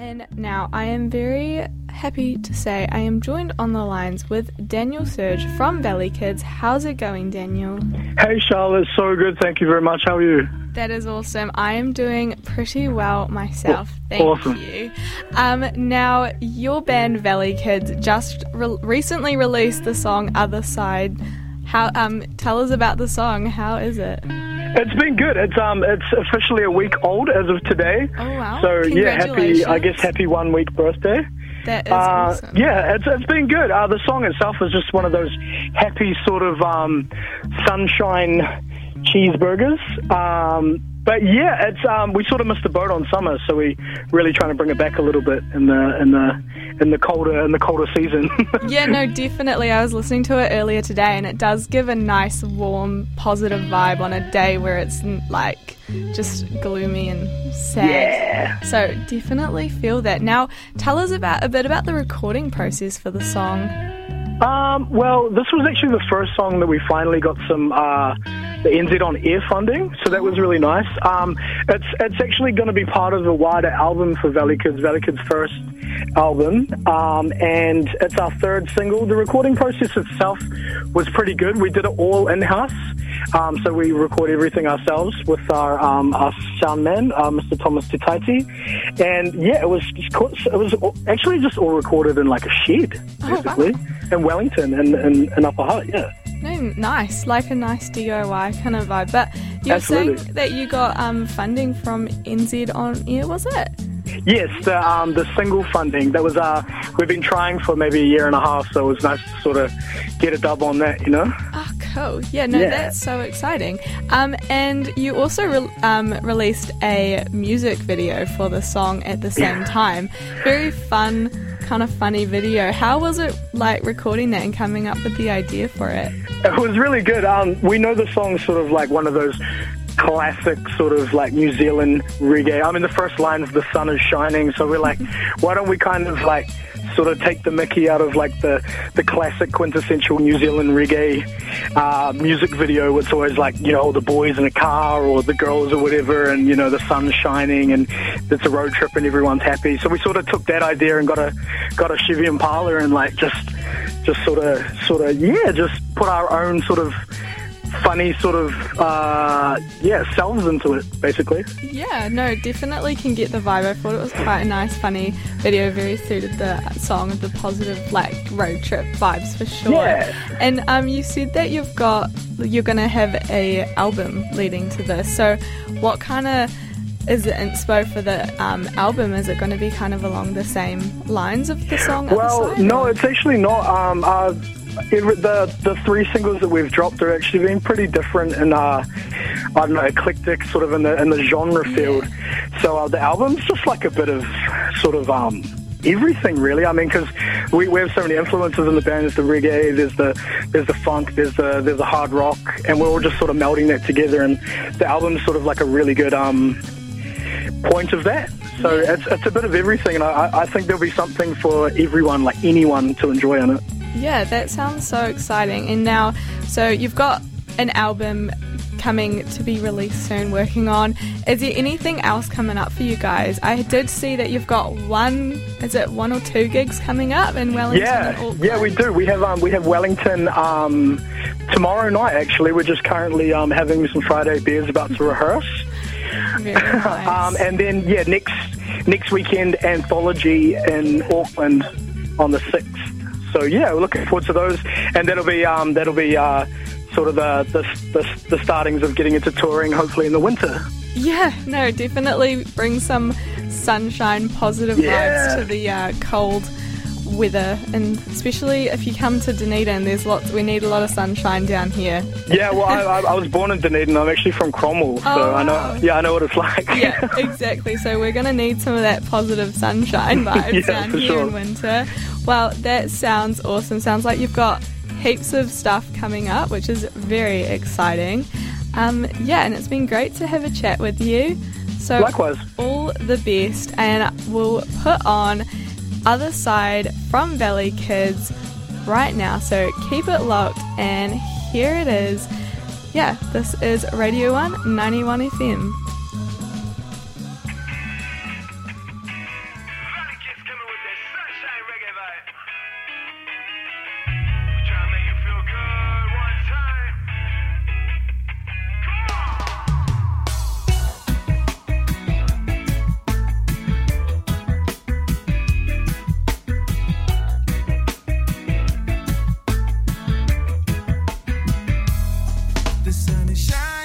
And now I am very happy to say I am joined on the lines with Daniel Surge from Valley Kids. How's it going, Daniel? Hey, Charlotte. So good. Thank you very much. How are you? That is awesome. I am doing pretty well myself. Thank awesome. you. Um, now, your band Valley Kids just re- recently released the song "Other Side." How? Um, tell us about the song. How is it? It's been good. It's um, it's officially a week old as of today. Oh wow! So yeah, happy. I guess happy one week birthday. That is Uh, awesome. yeah, it's it's been good. Uh, the song itself is just one of those happy sort of um, sunshine cheeseburgers. Um, but yeah, it's um, we sort of missed the boat on summer, so we really trying to bring it back a little bit in the in the in the colder in the colder season. Yeah, no, definitely. I was listening to it earlier today, and it does give a nice, warm, positive vibe on a day where it's like just gloomy and sad. Yeah. So definitely feel that. Now, tell us about a bit about the recording process for the song. Um, well, this was actually the first song that we finally got some uh, the NZ on air funding, so that was really nice. Um, it's it's actually going to be part of the wider album for Valley Kids, Valley Kids' first album, um, and it's our third single. The recording process itself was pretty good. We did it all in house. Um, so we record everything ourselves with our um, our sound man, uh, Mr. Thomas Tutaiti, and yeah, it was it was actually just all recorded in like a shed, Oh, wow. basically, in Wellington and in, in Upper Hutt. Yeah, No, nice, like a nice DIY kind of vibe. But you were saying that you got um, funding from NZ on air, was it? yes, the um, the single funding that was uh we've been trying for maybe a year and a half, so it was nice to sort of get a dub on that, you know. Oh, cool. Yeah, no, Yeah. that's so exciting. Um, and you also re- um, released a music video for the song at the same time. Very fun, kind of funny video. How was it like recording that and coming up with the idea for it? It was really good. Um, we know the song's sort of like one of those classic sort of like New Zealand reggae. I mean, the first line is "The sun is shining," so we're like, why don't we kind of like sort of take the Mickey out of like the the classic quintessential New Zealand reggae uh, music video? It's always like you know the boys in a car or the girls or whatever, and you know the sun's shining and it's a road trip and everyone's happy. So we sort of took that idea and got a got a Chevy Impala and like just just sort of sort of yeah just put our own sort of funny sort of uh, yeah selves into it basically Yeah, no, definitely can get the vibe. I thought it was quite a nice, funny video. Very suited the song, the positive like road trip vibes for sure. Yeah. And um, you said that you've got you're gonna have a album leading to this. So, what kind of is the inspo for the um, album? Is it going to be kind of along the same lines of the song? well no it's actually not um, uh, the the three singles that we've dropped are actually been pretty different and uh, I don't know eclectic sort of in the in the genre field. So uh, the album's just like a bit of sort of um everything really. I mean because we, we have so many influences in the band. There's the reggae there's the there's the funk there's the there's the hard rock and we're all just sort of melding that together. And the album's sort of like a really good um point of that. So it's, it's a bit of everything and I, I think there'll be something for everyone like anyone to enjoy on it Yeah, that sounds so exciting. And now, so you've got an album coming to be released soon, working on. Is there anything else coming up for you guys? I did see that you've got one, is it one or two gigs coming up in Wellington? Yeah, yeah, we do. We have um, we have Wellington um, tomorrow night. Actually, we're just currently um, having some Friday beers, about to rehearse. Nice. Um, and then yeah, next next weekend anthology in Auckland on the sixth. So yeah, we're looking forward to those, and that'll be um, that'll be uh, sort of the, the the the startings of getting into touring, hopefully in the winter. yeah, no, definitely bring some sunshine, positive Yeah. vibes to the uh, cold weather, and especially if you come to Dunedin, there's lots. We need a lot of sunshine down here. Yeah, well, I, I, was born in Dunedin. I'm actually from Cromwell, so Oh, I know. Yeah, I know what it's like. yeah, exactly. So we're going to need some of that positive sunshine vibes Yeah, down here sure. in winter. Well, that sounds awesome. Sounds like you've got heaps of stuff coming up, which is very exciting. Um, yeah, and it's been great to have a chat with you. So Likewise. all the best, and we'll put on other side from Valley Kids right now. So keep it locked, and here it is. Yeah, this is Radio 1 91 FM. The sun is shining.